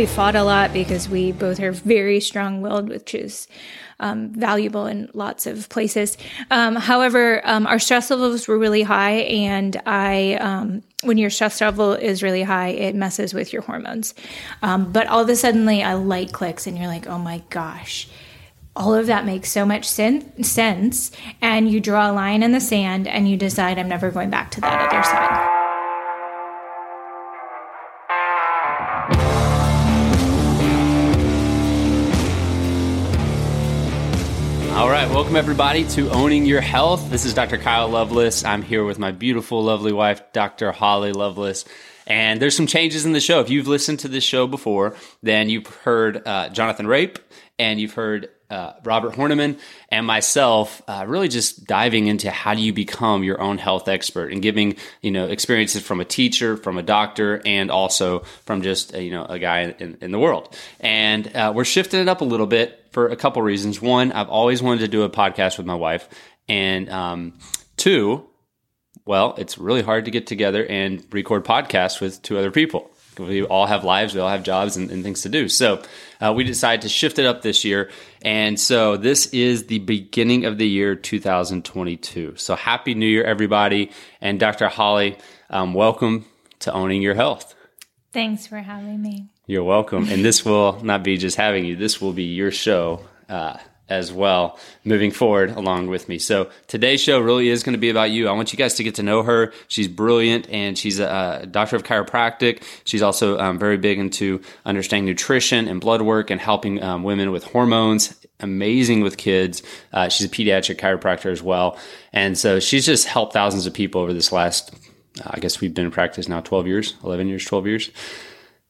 we fought a lot because we both are very strong willed, which is um, valuable in lots of places. Um, however, um, our stress levels were really high, and I, um, when your stress level is really high, it messes with your hormones. Um, but all of a sudden, a light clicks, and you're like, oh my gosh. All of that makes so much sen- sense, and you draw a line in the sand and you decide, I'm never going back to that other side. Right, welcome everybody to Owning Your Health. This is Dr. Kyle Lovelace. I'm here with my beautiful, lovely wife, Dr. Holly Lovelace. And there's some changes in the show. If you've listened to this show before, then you've heard uh, Jonathan Rape and you've heard uh, Robert Horniman and myself uh, really just diving into how do you become your own health expert and giving you know experiences from a teacher, from a doctor, and also from just you know a guy in, in the world. And uh, we're shifting it up a little bit for a couple reasons. One, I've always wanted to do a podcast with my wife, and um, two, well, it's really hard to get together and record podcasts with two other people we all have lives, we all have jobs and, and things to do. So uh, we decided to shift it up this year. And so this is the beginning of the year 2022. So happy new year, everybody. And Dr. Holly, um, welcome to Owning Your Health. Thanks for having me. You're welcome. And this will not be just having you, this will be your show. Uh, as well moving forward along with me. So today's show really is going to be about you. I want you guys to get to know her. She's brilliant and she's a, a doctor of chiropractic. She's also um, very big into understanding nutrition and blood work and helping um, women with hormones. Amazing with kids. Uh, she's a pediatric chiropractor as well. And so she's just helped thousands of people over this last, uh, I guess we've been in practice now 12 years, 11 years, 12 years.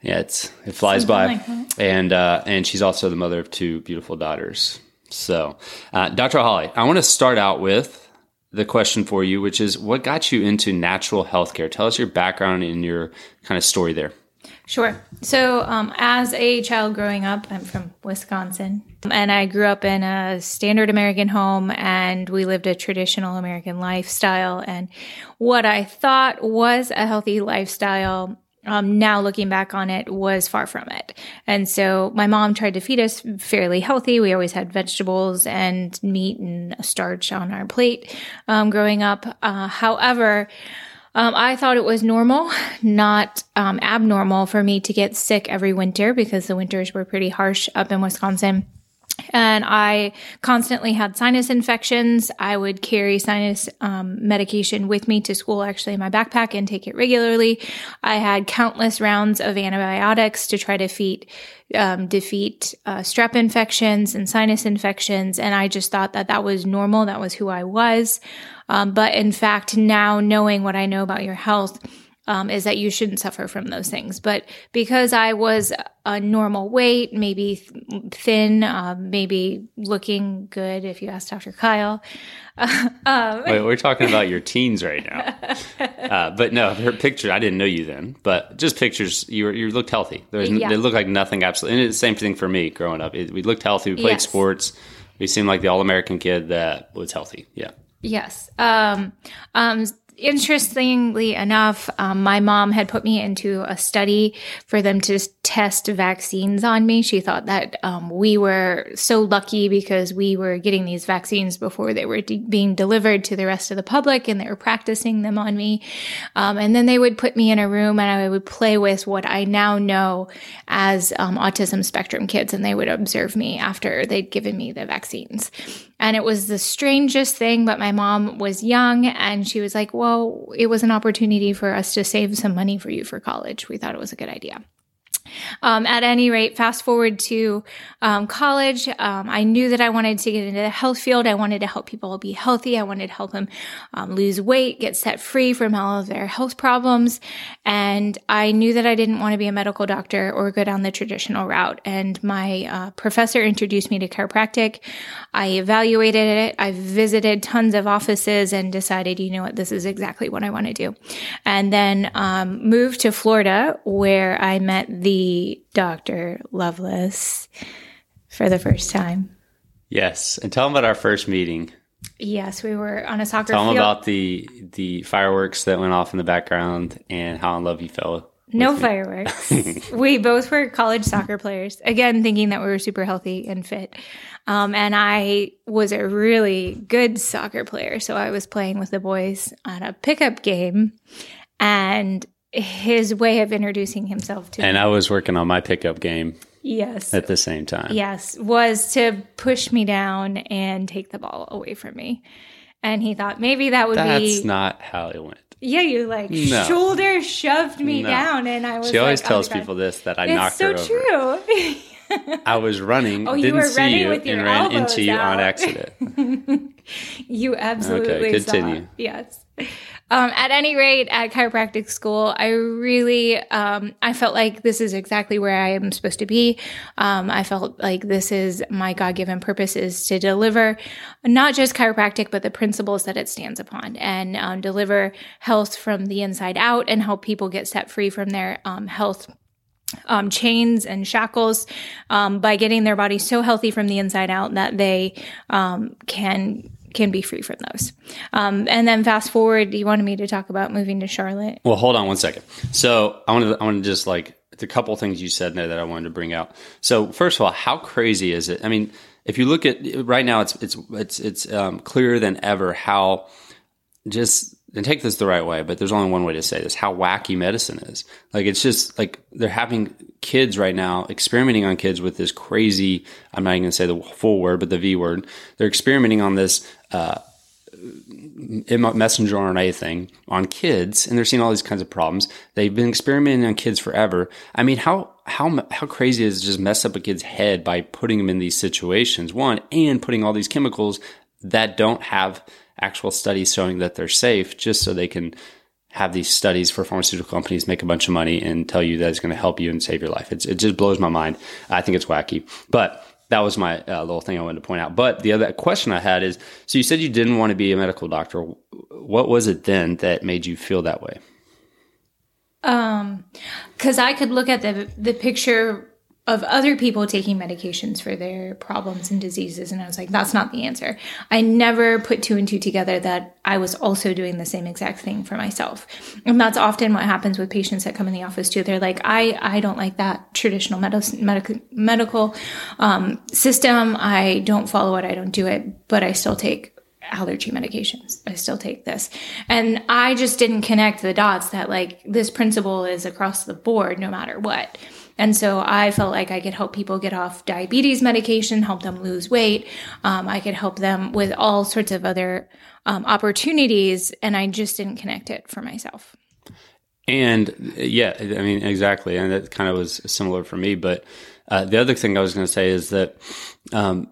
Yeah, it's, it flies Something by. Like and, uh, and she's also the mother of two beautiful daughters. So, uh, Dr. Holly, I want to start out with the question for you, which is what got you into natural healthcare? Tell us your background and your kind of story there. Sure. So, um, as a child growing up, I'm from Wisconsin, and I grew up in a standard American home, and we lived a traditional American lifestyle. And what I thought was a healthy lifestyle um, now looking back on it was far from it. And so my mom tried to feed us fairly healthy. We always had vegetables and meat and starch on our plate um, growing up. Uh, however, um, I thought it was normal, not um, abnormal for me to get sick every winter because the winters were pretty harsh up in Wisconsin and I constantly had sinus infections. I would carry sinus um, medication with me to school, actually, in my backpack and take it regularly. I had countless rounds of antibiotics to try to defeat, um, defeat uh, strep infections and sinus infections. And I just thought that that was normal. That was who I was. Um, but in fact, now knowing what I know about your health, um, is that you shouldn't suffer from those things. But because I was a normal weight, maybe th- thin, uh, maybe looking good, if you ask Dr. Kyle. um, Wait, we're talking about your teens right now. Uh, but no, her picture, I didn't know you then, but just pictures, you were, you looked healthy. There was, yeah. They looked like nothing absolutely. And it's the same thing for me growing up. It, we looked healthy. We played yes. sports. We seemed like the all American kid that was healthy. Yeah. Yes. Um, um, interestingly enough, um, my mom had put me into a study for them to test vaccines on me. She thought that um, we were so lucky because we were getting these vaccines before they were de- being delivered to the rest of the public and they were practicing them on me. Um, and then they would put me in a room and I would play with what I now know as um, autism spectrum kids and they would observe me after they'd given me the vaccines. And it was the strangest thing, but my mom was young and she was like, well, it was an opportunity for us to save some money for you for college. We thought it was a good idea. Um, at any rate, fast forward to um, college, um, I knew that I wanted to get into the health field. I wanted to help people be healthy. I wanted to help them um, lose weight, get set free from all of their health problems. And I knew that I didn't want to be a medical doctor or go down the traditional route. And my uh, professor introduced me to chiropractic. I evaluated it. I visited tons of offices and decided, you know what, this is exactly what I want to do. And then um, moved to Florida where I met the Dr. Lovelace for the first time. Yes. And tell them about our first meeting. Yes, we were on a soccer Tell field. them about the the fireworks that went off in the background and how in love you fell No fireworks. we both were college soccer players. Again, thinking that we were super healthy and fit. Um, and I was a really good soccer player. So I was playing with the boys on a pickup game. And his way of introducing himself to And me, I was working on my pickup game yes, at the same time. yes, was to push me down and take the ball away from me. And he thought maybe that would That's be That's not how it went. yeah. You like No. shoulder shoved me No. down, and I was. She always like, oh, tells God. people this that I It's knocked so her over. true. I was running, Oh, didn't see you, and ran into you on accident. You absolutely saw. continue. Yes. Um, at any rate, at chiropractic school, I really, um, I felt like this is exactly where I am supposed to be. Um, I felt like this is my God given purpose is to deliver not just chiropractic, but the principles that it stands upon and um, deliver health from the inside out and help people get set free from their um, health um, chains and shackles um, by getting their body so healthy from the inside out that they um, can can be free from those. Um, and then fast forward, you wanted me to talk about moving to Charlotte. Well, hold on one second. So I want to, I want to just like a couple things you said there that I wanted to bring out. So first of all, how crazy is it? I mean, if you look at right now, it's it's it's it's um, clearer than ever how just and take this the right way, but there's only one way to say this: how wacky medicine is. Like it's just like they're having kids right now experimenting on kids with this crazy. I'm not even going to say the full word, but the V word. They're experimenting on this. Uh, messenger RNA thing on kids, and they're seeing all these kinds of problems. They've been experimenting on kids forever. I mean, how how how crazy is just mess up a kid's head by putting them in these situations? One, and putting all these chemicals that don't have actual studies showing that they're safe, just so they can have these studies for pharmaceutical companies make a bunch of money and tell you that it's going to help you and save your life. It's, it just blows my mind. I think it's wacky, but that was my uh, little thing I wanted to point out. But the other question I had is, so you said you didn't want to be a medical doctor. What was it then that made you feel that way? Um, because I could look at the the picture of other people taking medications for their problems and diseases, and I was like, that's not the answer. I never put two and two together that I was also doing the same exact thing for myself, and that's often what happens with patients that come in the office too. They're like, I I don't like that traditional medicine, medical medical um, system. I don't follow it. I don't do it, but I still take allergy medications. I still take this. And I just didn't connect the dots that like this principle is across the board no matter what. And so I felt like I could help people get off diabetes medication, help them lose weight. Um, I could help them with all sorts of other um, opportunities. And I just didn't connect it for myself. And yeah, I mean, exactly. And that kind of was similar for me. But uh, the other thing I was going to say is that um,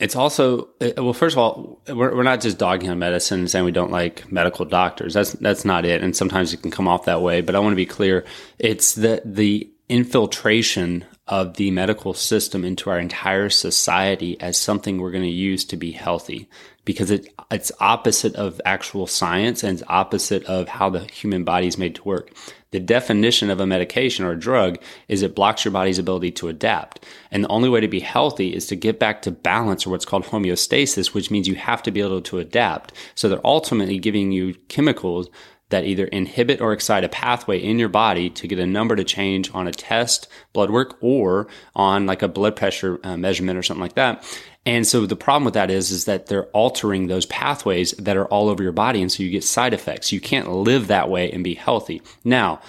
it's also well. First of all, we're, we're not just dogging on medicine and saying we don't like medical doctors. That's that's not it. And sometimes it can come off that way. But I want to be clear: it's the the infiltration of the medical system into our entire society as something we're going to use to be healthy because it it's opposite of actual science and it's opposite of how the human body is made to work. The definition of a medication or a drug is it blocks your body's ability to adapt. And the only way to be healthy is to get back to balance or what's called homeostasis, which means you have to be able to adapt. So they're ultimately giving you chemicals that either inhibit or excite a pathway in your body to get a number to change on a test, blood work, or on like a blood pressure uh, measurement or something like that. And so the problem with that is, is that they're altering those pathways that are all over your body. And so you get side effects. You can't live that way and be healthy. Now,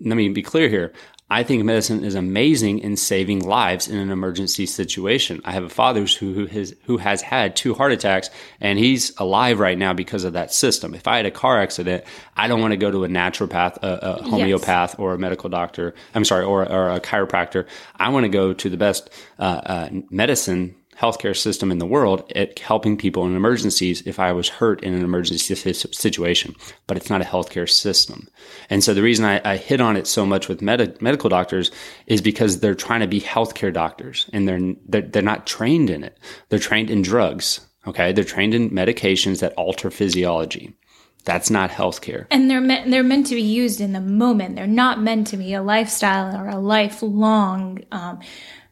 let me be clear here. I think medicine is amazing in saving lives in an emergency situation. I have a father who, who has who has had two heart attacks and he's alive right now because of that system. If I had a car accident, I don't want to go to a naturopath, a, a homeopath, yes. or a medical doctor. I'm sorry, or, or a chiropractor. I want to go to the best uh, uh, medicine healthcare system in the world at helping people in emergencies if I was hurt in an emergency situation, but it's not a healthcare system. And so the reason I, I hit on it so much with med- medical doctors is because they're trying to be healthcare doctors and they're, they're, they're not trained in it. They're trained in drugs. Okay. They're trained in medications that alter physiology. That's not healthcare. And they're meant they're meant to be used in the moment. They're not meant to be a lifestyle or a lifelong um,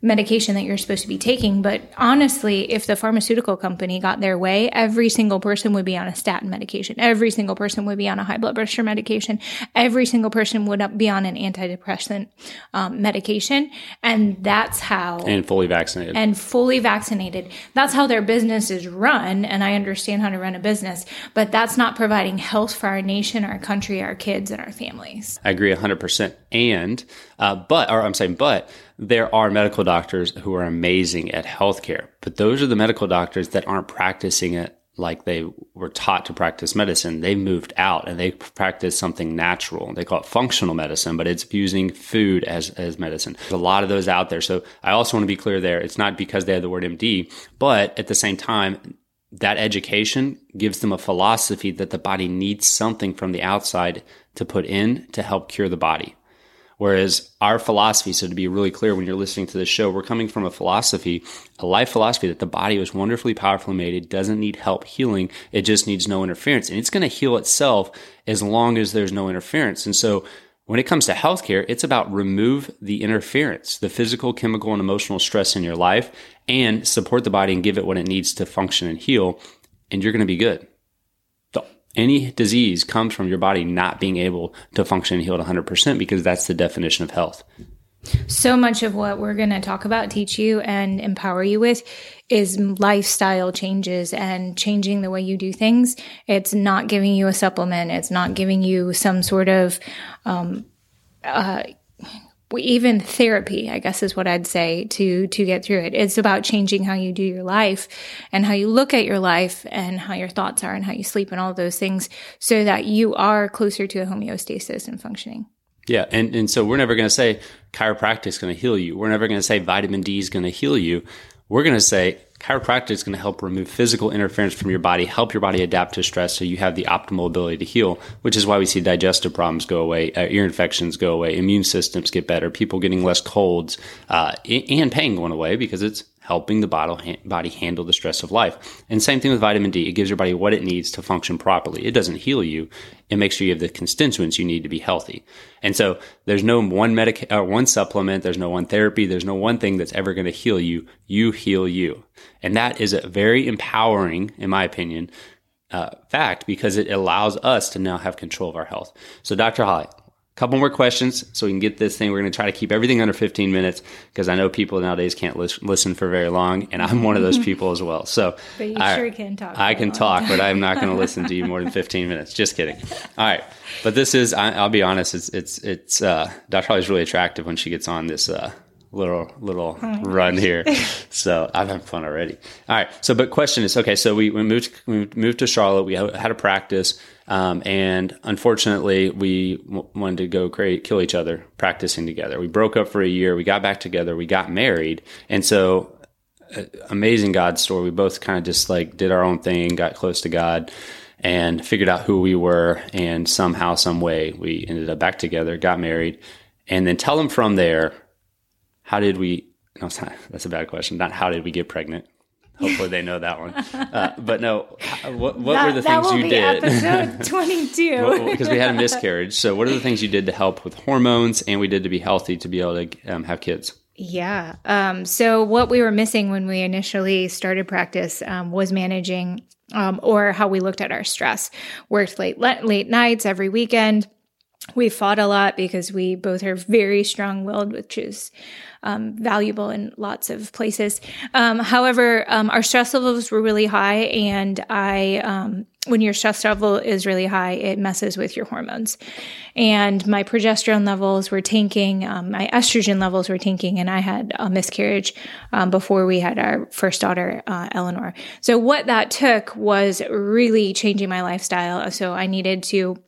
medication that you're supposed to be taking. But honestly, if the pharmaceutical company got their way, every single person would be on a statin medication. Every single person would be on a high blood pressure medication. Every single person would be on an antidepressant um, medication. And that's how. And fully vaccinated. And fully vaccinated. That's how their business is run. And I understand how to run a business, but that's not providing health for our nation, our country, our kids, and our families. I agree 100%. And, uh, but, or I'm saying, but, there are medical doctors who are amazing at healthcare, but those are the medical doctors that aren't practicing it like they were taught to practice medicine. They've moved out and they practice something natural. They call it functional medicine, but it's using food as, as medicine. There's a lot of those out there. So I also want to be clear there. It's not because they have the word MD, but at the same time, that education gives them a philosophy that the body needs something from the outside to put in to help cure the body. Whereas our philosophy, so to be really clear when you're listening to this show, we're coming from a philosophy, a life philosophy that the body was wonderfully powerfully made. It doesn't need help healing. It just needs no interference. And it's going to heal itself as long as there's no interference. And so when it comes to healthcare, it's about remove the interference, the physical, chemical, and emotional stress in your life and support the body and give it what it needs to function and heal. And you're going to be good any disease comes from your body not being able to function and heal at 100% because that's the definition of health. So much of what we're going to talk about, teach you, and empower you with is lifestyle changes and changing the way you do things. It's not giving you a supplement. It's not giving you some sort of um, uh, even therapy i guess is what i'd say to to get through it. It's about changing how you do your life and how you look at your life and how your thoughts are and how you sleep and all those things so that you are closer to a homeostasis and functioning. Yeah and, and so we're never going to say chiropractic is going to heal you. We're never going to say vitamin d is going to heal you we're going to say chiropractic is going to help remove physical interference from your body, help your body adapt to stress so you have the optimal ability to heal, which is why we see digestive problems go away, uh, ear infections go away, immune systems get better, people getting less colds, uh, and pain going away because it's helping the body handle the stress of life. And same thing with vitamin D. It gives your body what it needs to function properly. It doesn't heal you. It makes sure you have the constituents you need to be healthy. And so there's no one medic or uh, one supplement. There's no one therapy. There's no one thing that's ever going to heal you. You heal you. And that is a very empowering, in my opinion, uh, fact because it allows us to now have control of our health. So Dr. Holly, couple more questions so we can get this thing. We're going to try to keep everything under 15 minutes because I know people nowadays can't lis- listen for very long, and I'm one of those people as well. So, but you I, sure can talk. I can talk, but I'm not going to listen to you more than 15 minutes. Just kidding. All right, but this is I, will be honest. It's it's it's uh, Dr. Holly's really attractive when she gets on this. Uh, little little oh run gosh. here. So I've had fun already. All right. So, but question is okay. So we, we moved we moved to Charlotte. We had a practice. Um, and unfortunately, we w- wanted to go create, kill each other practicing together. We broke up for a year. We got back together. We got married. And so, uh, amazing God story. We both kind of just like did our own thing, got close to God, and figured out who we were. And somehow, some way, we ended up back together, got married. And then tell them from there, how did we? No, that's a bad question. Not how did we get pregnant? Hopefully they know that one. Uh, but no, what, what that, were the things you did? Episode twenty-two. Because we had a miscarriage. So what are the things you did to help with hormones, and we did to be healthy to be able to um, have kids? Yeah. Um, so what we were missing when we initially started practice um, was managing, um, or how we looked at our stress. Worked late late nights every weekend. We fought a lot because we both are very strong willed, which is um, valuable in lots of places. Um, however, um, our stress levels were really high, and I, um, when your stress level is really high, it messes with your hormones. And my progesterone levels were tanking, um, my estrogen levels were tanking, and I had a miscarriage um, before we had our first daughter, uh, Eleanor. So what that took was really changing my lifestyle. So I needed to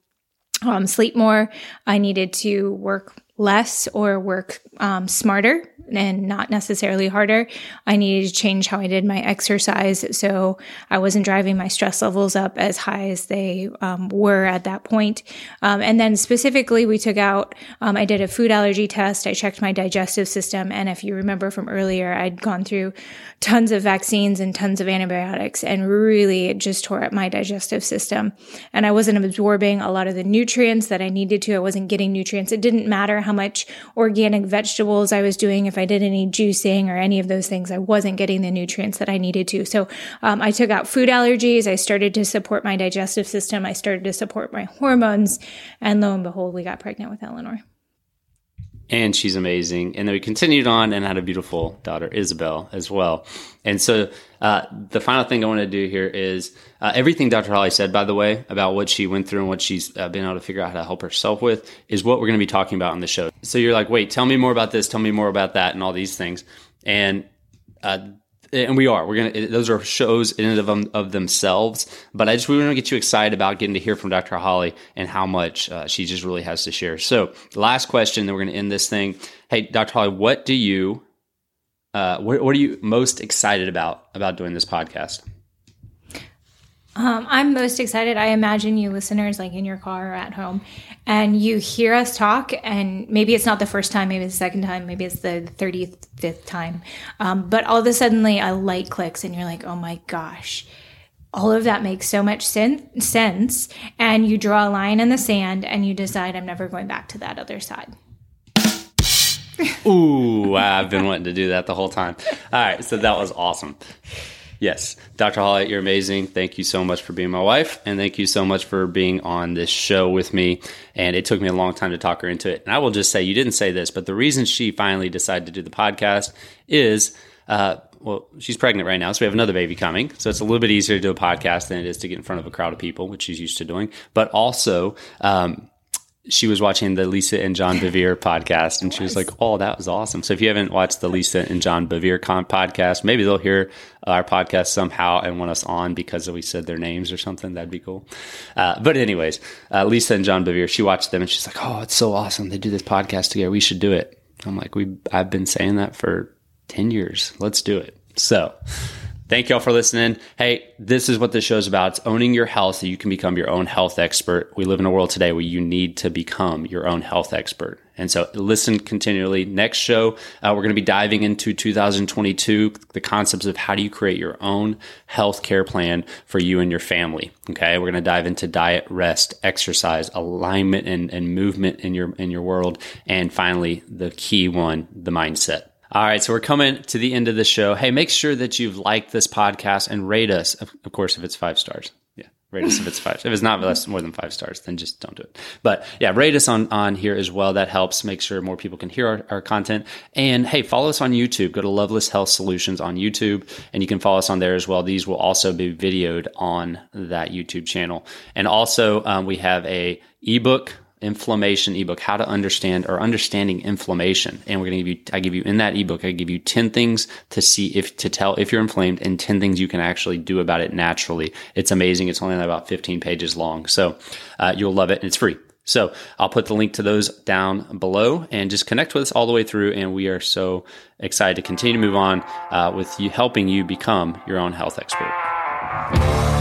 um, sleep more. I needed to work less or work um, smarter and not necessarily harder. I needed to change how I did my exercise so I wasn't driving my stress levels up as high as they um, were at that point. Um, and then specifically, we took out, um, I did a food allergy test. I checked my digestive system. And if you remember from earlier, I'd gone through tons of vaccines and tons of antibiotics and really it just tore up my digestive system. And I wasn't absorbing a lot of the nutrients that I needed to. I wasn't getting nutrients. It didn't matter how how much organic vegetables I was doing, if I did any juicing or any of those things, I wasn't getting the nutrients that I needed to. So um, I took out food allergies. I started to support my digestive system. I started to support my hormones. And lo and behold, we got pregnant with Eleanor and she's amazing. And then we continued on and had a beautiful daughter, Isabel, as well. And so uh, the final thing I want to do here is uh, everything Dr. Holly said, by the way, about what she went through and what she's uh, been able to figure out how to help herself with is what we're going to be talking about on the show. So you're like, wait, tell me more about this, tell me more about that, and all these things. And uh, and we are. We're gonna. Those are shows in and of, of themselves. But I just we want to get you excited about getting to hear from Dr. Holly and how much uh, she just really has to share. So, last question, then we're to end this thing. Hey, Dr. Holly, what do you, uh, what, what are you most excited about about doing this podcast? Um, I'm most excited. I imagine you listeners, like in your car or at home, and you hear us talk, and maybe it's not the first time, maybe it's the second time, maybe it's the 35th time. Um, but all of a sudden, a light clicks, and you're like, oh my gosh, all of that makes so much sen- sense. And you draw a line in the sand, and you decide, I'm never going back to that other side. Ooh, I've been wanting to do that the whole time. All right, so that was awesome. Yes. Dr. Holly, you're amazing. Thank you so much for being my wife. And thank you so much for being on this show with me. And it took me a long time to talk her into it. And I will just say, you didn't say this, but the reason she finally decided to do the podcast is, uh, well, she's pregnant right now, so we have another baby coming. So it's a little bit easier to do a podcast than it is to get in front of a crowd of people, which she's used to doing. But also, um, she was watching the Lisa and John Bevere podcast, and she was like, "Oh, that was awesome!" So if you haven't watched the Lisa and John Bevere podcast, maybe they'll hear our podcast somehow and want us on because we said their names or something. That'd be cool. Uh, but anyways, uh, Lisa and John Bevere, she watched them and she's like, "Oh, it's so awesome! They do this podcast together. We should do it." I'm like, "We I've been saying that for ten years. Let's do it." So Thank y'all for listening. Hey, this is what this show is about. It's owning your health so you can become your own health expert. We live in a world today where you need to become your own health expert. And so listen continually. Next show, uh, we're going to be diving into 2022, the concepts of how do you create your own health care plan for you and your family. Okay. We're going to dive into diet, rest, exercise, alignment and, and movement in your, in your world. And finally, the key one, the mindset. All right, so we're coming to the end of the show. Hey, make sure that you've liked this podcast and rate us, of, course, if it's five stars. Yeah, rate us if it's five. If it's not less more than five stars, then just don't do it. But yeah, rate us on on here as well. That helps make sure more people can hear our, our content. And hey, follow us on YouTube. Go to Lovelace Health Solutions on YouTube, and you can follow us on there as well. These will also be videoed on that YouTube channel. And also, um, we have a ebook inflammation ebook, how to understand or understanding inflammation. And we're going to give you, I give you in that ebook, I give you 10 things to see if, to tell if you're inflamed and 10 things you can actually do about it naturally. It's amazing. It's only about 15 pages long. So uh, you'll love it and it's free. So I'll put the link to those down below and just connect with us all the way through. And we are so excited to continue to move on uh, with you helping you become your own health expert.